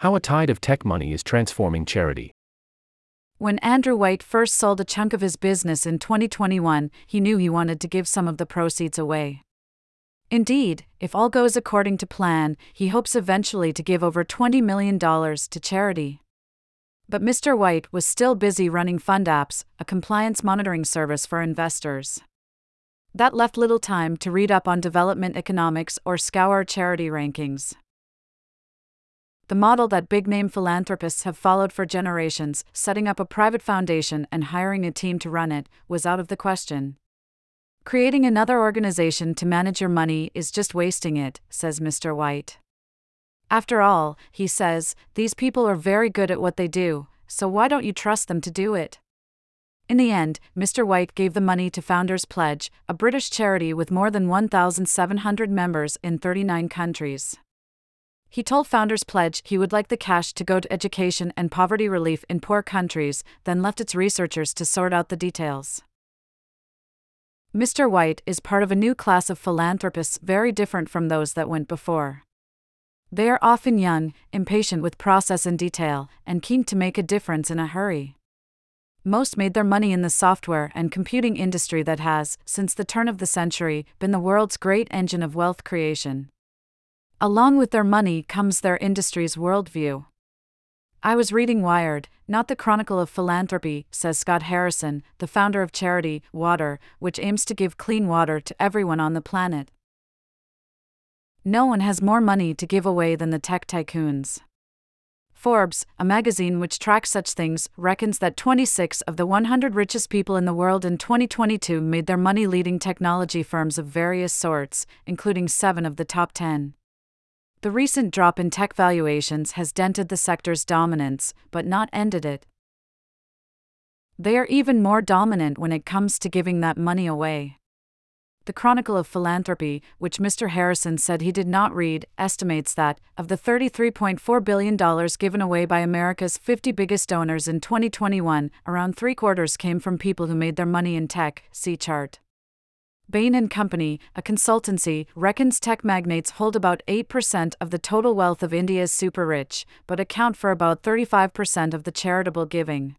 How a tide of tech money is transforming charity. When Andrew White first sold a chunk of his business in 2021, he knew he wanted to give some of the proceeds away. Indeed, if all goes according to plan, he hopes eventually to give over $20 million to charity. But Mr. White was still busy running FundApps, a compliance monitoring service for investors. That left little time to read up on development economics or scour charity rankings. The model that big name philanthropists have followed for generations, setting up a private foundation and hiring a team to run it, was out of the question. Creating another organization to manage your money is just wasting it, says Mr. White. After all, he says, these people are very good at what they do, so why don't you trust them to do it? In the end, Mr. White gave the money to Founders Pledge, a British charity with more than 1,700 members in 39 countries. He told Founders Pledge he would like the cash to go to education and poverty relief in poor countries, then left its researchers to sort out the details. Mr. White is part of a new class of philanthropists very different from those that went before. They are often young, impatient with process and detail, and keen to make a difference in a hurry. Most made their money in the software and computing industry that has, since the turn of the century, been the world's great engine of wealth creation. Along with their money comes their industry's worldview. I was reading Wired, not the Chronicle of Philanthropy, says Scott Harrison, the founder of charity, Water, which aims to give clean water to everyone on the planet. No one has more money to give away than the tech tycoons. Forbes, a magazine which tracks such things, reckons that 26 of the 100 richest people in the world in 2022 made their money leading technology firms of various sorts, including seven of the top 10. The recent drop in tech valuations has dented the sector's dominance, but not ended it. They are even more dominant when it comes to giving that money away. The Chronicle of Philanthropy, which Mr. Harrison said he did not read, estimates that, of the $33.4 billion given away by America's 50 biggest donors in 2021, around three quarters came from people who made their money in tech. See chart. Bain Company, a consultancy, reckons tech magnates hold about 8% of the total wealth of India's super rich, but account for about 35% of the charitable giving.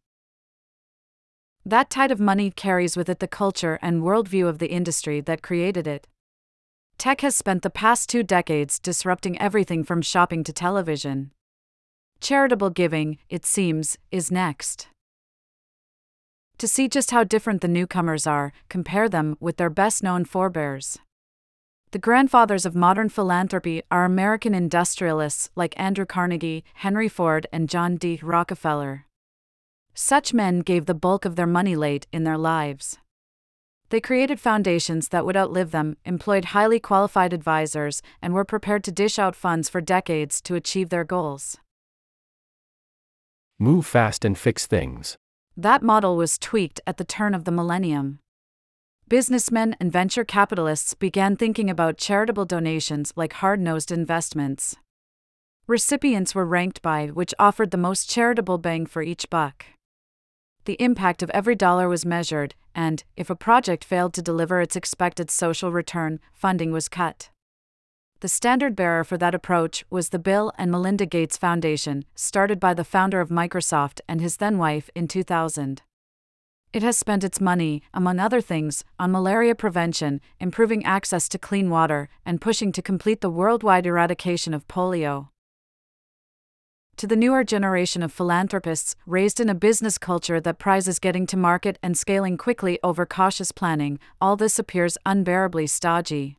That tide of money carries with it the culture and worldview of the industry that created it. Tech has spent the past two decades disrupting everything from shopping to television. Charitable giving, it seems, is next. To see just how different the newcomers are, compare them with their best known forebears. The grandfathers of modern philanthropy are American industrialists like Andrew Carnegie, Henry Ford, and John D. Rockefeller. Such men gave the bulk of their money late in their lives. They created foundations that would outlive them, employed highly qualified advisors, and were prepared to dish out funds for decades to achieve their goals. Move fast and fix things. That model was tweaked at the turn of the millennium. Businessmen and venture capitalists began thinking about charitable donations like hard nosed investments. Recipients were ranked by which offered the most charitable bang for each buck the impact of every dollar was measured, and, if a project failed to deliver its expected social return, funding was cut. The standard bearer for that approach was the Bill and Melinda Gates Foundation, started by the founder of Microsoft and his then wife in 2000. It has spent its money, among other things, on malaria prevention, improving access to clean water, and pushing to complete the worldwide eradication of polio to the newer generation of philanthropists raised in a business culture that prizes getting to market and scaling quickly over cautious planning, all this appears unbearably stodgy.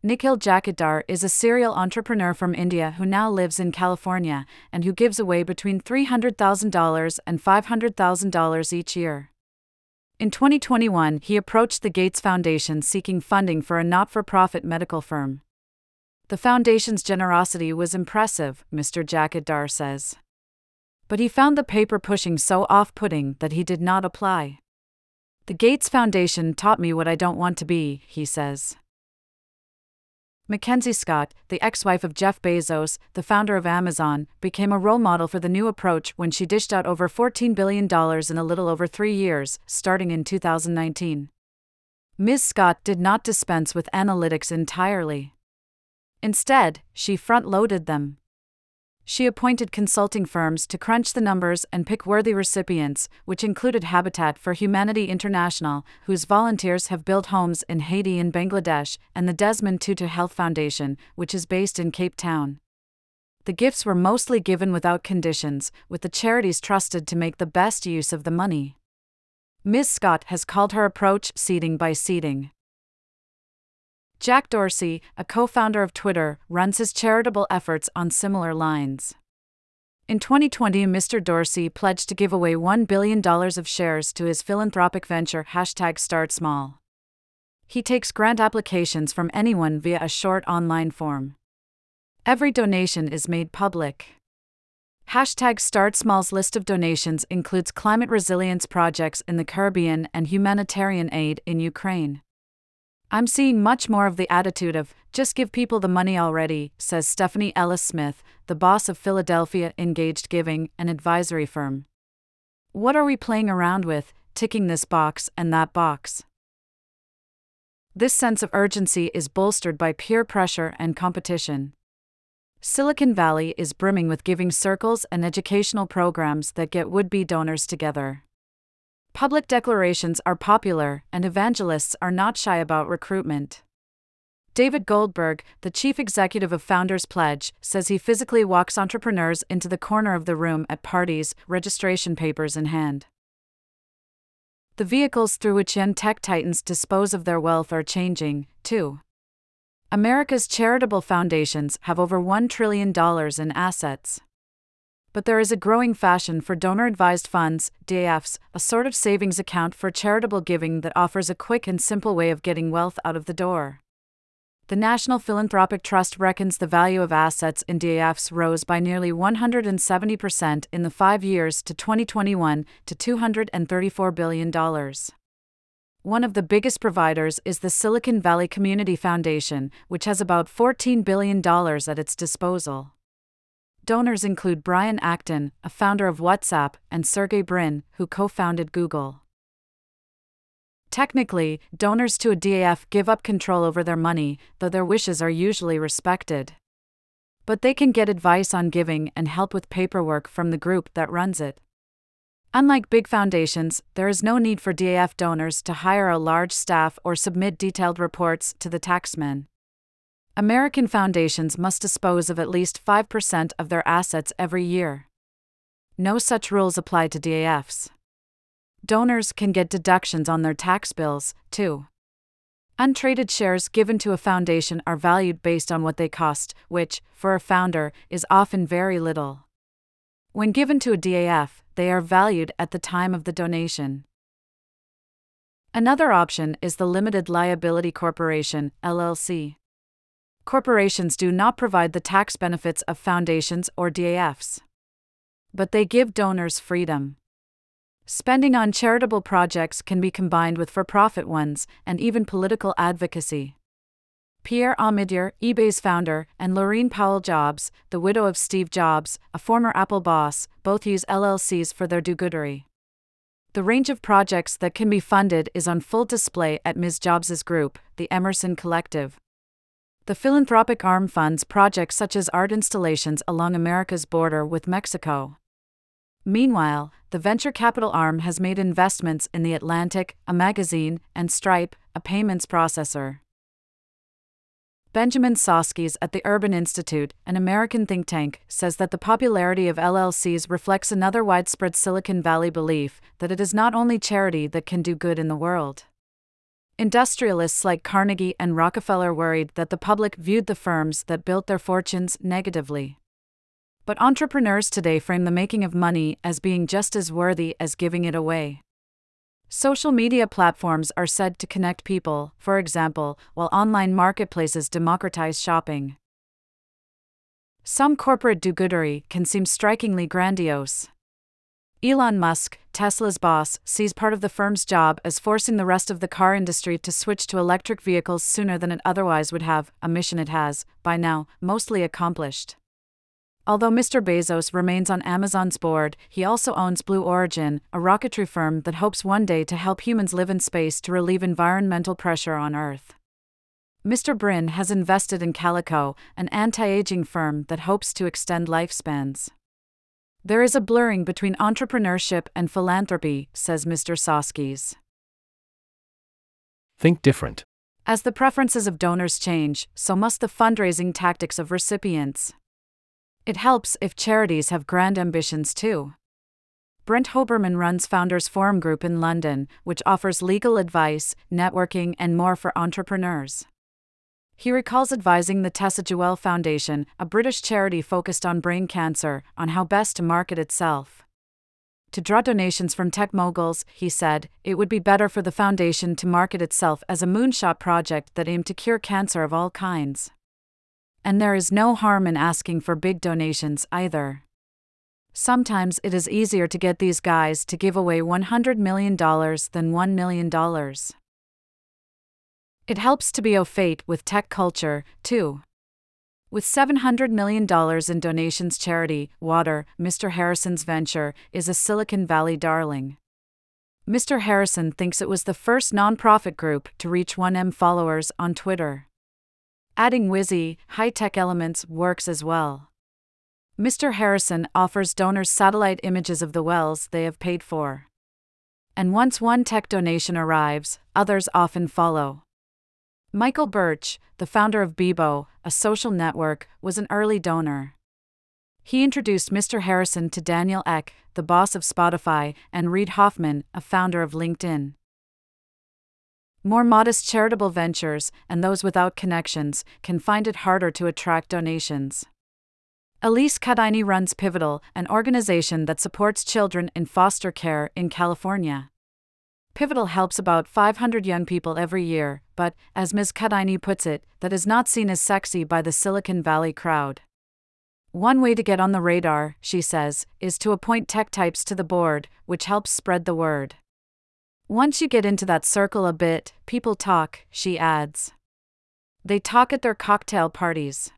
Nikhil Jakatdar is a serial entrepreneur from India who now lives in California and who gives away between $300,000 and $500,000 each year. In 2021, he approached the Gates Foundation seeking funding for a not for profit medical firm. The Foundation's generosity was impressive, Mr. Jakatdar says. But he found the paper pushing so off putting that he did not apply. The Gates Foundation taught me what I don't want to be, he says. Mackenzie Scott, the ex wife of Jeff Bezos, the founder of Amazon, became a role model for the new approach when she dished out over $14 billion in a little over three years, starting in 2019. Ms. Scott did not dispense with analytics entirely. Instead, she front loaded them. She appointed consulting firms to crunch the numbers and pick worthy recipients, which included Habitat for Humanity International, whose volunteers have built homes in Haiti and Bangladesh, and the Desmond Tutu Health Foundation, which is based in Cape Town. The gifts were mostly given without conditions, with the charities trusted to make the best use of the money. Ms. Scott has called her approach seeding by ceding. Jack Dorsey, a co founder of Twitter, runs his charitable efforts on similar lines. In 2020, Mr. Dorsey pledged to give away $1 billion of shares to his philanthropic venture hashtag Start Small. He takes grant applications from anyone via a short online form. Every donation is made public. Hashtag Start Small's list of donations includes climate resilience projects in the Caribbean and humanitarian aid in Ukraine. I'm seeing much more of the attitude of, just give people the money already, says Stephanie Ellis Smith, the boss of Philadelphia Engaged Giving, an advisory firm. What are we playing around with, ticking this box and that box? This sense of urgency is bolstered by peer pressure and competition. Silicon Valley is brimming with giving circles and educational programs that get would be donors together. Public declarations are popular, and evangelists are not shy about recruitment. David Goldberg, the chief executive of Founders Pledge, says he physically walks entrepreneurs into the corner of the room at parties, registration papers in hand. The vehicles through which young tech titans dispose of their wealth are changing, too. America's charitable foundations have over $1 trillion in assets but there is a growing fashion for donor advised funds, DAFs, a sort of savings account for charitable giving that offers a quick and simple way of getting wealth out of the door. The National Philanthropic Trust reckons the value of assets in DAFs rose by nearly 170% in the five years to 2021 to $234 billion. One of the biggest providers is the Silicon Valley Community Foundation, which has about $14 billion at its disposal. Donors include Brian Acton, a founder of WhatsApp, and Sergey Brin, who co founded Google. Technically, donors to a DAF give up control over their money, though their wishes are usually respected. But they can get advice on giving and help with paperwork from the group that runs it. Unlike big foundations, there is no need for DAF donors to hire a large staff or submit detailed reports to the taxman. American foundations must dispose of at least 5% of their assets every year. No such rules apply to DAFs. Donors can get deductions on their tax bills, too. Untraded shares given to a foundation are valued based on what they cost, which, for a founder, is often very little. When given to a DAF, they are valued at the time of the donation. Another option is the Limited Liability Corporation, LLC corporations do not provide the tax benefits of foundations or DAFs. But they give donors freedom. Spending on charitable projects can be combined with for profit ones, and even political advocacy. Pierre Omidyar, eBay's founder, and Laurene Powell Jobs, the widow of Steve Jobs, a former Apple boss, both use LLCs for their do goodery. The range of projects that can be funded is on full display at Ms. Jobs's group, the Emerson Collective. The philanthropic arm funds projects such as art installations along America's border with Mexico. Meanwhile, the venture capital arm has made investments in The Atlantic, a magazine, and Stripe, a payments processor. Benjamin Soskis at the Urban Institute, an American think tank, says that the popularity of LLCs reflects another widespread Silicon Valley belief that it is not only charity that can do good in the world. Industrialists like Carnegie and Rockefeller worried that the public viewed the firms that built their fortunes negatively. But entrepreneurs today frame the making of money as being just as worthy as giving it away. Social media platforms are said to connect people, for example, while online marketplaces democratize shopping. Some corporate do goodery can seem strikingly grandiose. Elon Musk, Tesla's boss, sees part of the firm's job as forcing the rest of the car industry to switch to electric vehicles sooner than it otherwise would have, a mission it has, by now, mostly accomplished. Although Mr. Bezos remains on Amazon's board, he also owns Blue Origin, a rocketry firm that hopes one day to help humans live in space to relieve environmental pressure on Earth. Mr. Brin has invested in Calico, an anti aging firm that hopes to extend lifespans. There is a blurring between entrepreneurship and philanthropy, says Mr. Soskis. Think different. As the preferences of donors change, so must the fundraising tactics of recipients. It helps if charities have grand ambitions too. Brent Hoberman runs Founders Forum Group in London, which offers legal advice, networking, and more for entrepreneurs. He recalls advising the Tessa Jowell Foundation, a British charity focused on brain cancer, on how best to market itself. To draw donations from tech moguls, he said, it would be better for the foundation to market itself as a moonshot project that aimed to cure cancer of all kinds. And there is no harm in asking for big donations either. Sometimes it is easier to get these guys to give away $100 million than $1 million. It helps to be au fait with tech culture, too. With $700 million in donations, charity, Water, Mr. Harrison's venture, is a Silicon Valley darling. Mr. Harrison thinks it was the first nonprofit group to reach 1M followers on Twitter. Adding Wizzy, high tech elements works as well. Mr. Harrison offers donors satellite images of the wells they have paid for. And once one tech donation arrives, others often follow. Michael Birch, the founder of Bebo, a social network, was an early donor. He introduced Mr. Harrison to Daniel Ek, the boss of Spotify, and Reid Hoffman, a founder of LinkedIn. More modest charitable ventures, and those without connections, can find it harder to attract donations. Elise Cutini runs Pivotal, an organization that supports children in foster care in California. Pivotal helps about 500 young people every year, but, as Ms. Cutini puts it, that is not seen as sexy by the Silicon Valley crowd. One way to get on the radar, she says, is to appoint tech types to the board, which helps spread the word. Once you get into that circle a bit, people talk, she adds. They talk at their cocktail parties.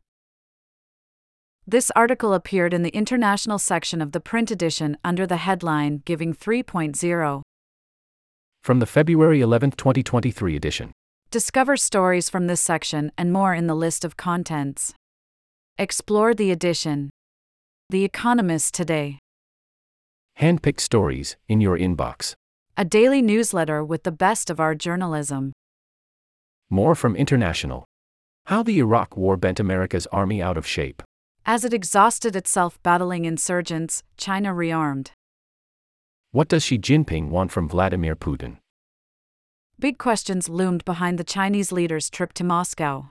This article appeared in the international section of the print edition under the headline Giving 3.0. From the February 11, 2023 edition. Discover stories from this section and more in the list of contents. Explore the edition. The Economist Today. Handpicked stories in your inbox. A daily newsletter with the best of our journalism. More from International. How the Iraq War bent America's army out of shape. As it exhausted itself battling insurgents, China rearmed. What does Xi Jinping want from Vladimir Putin? Big questions loomed behind the Chinese leader's trip to Moscow.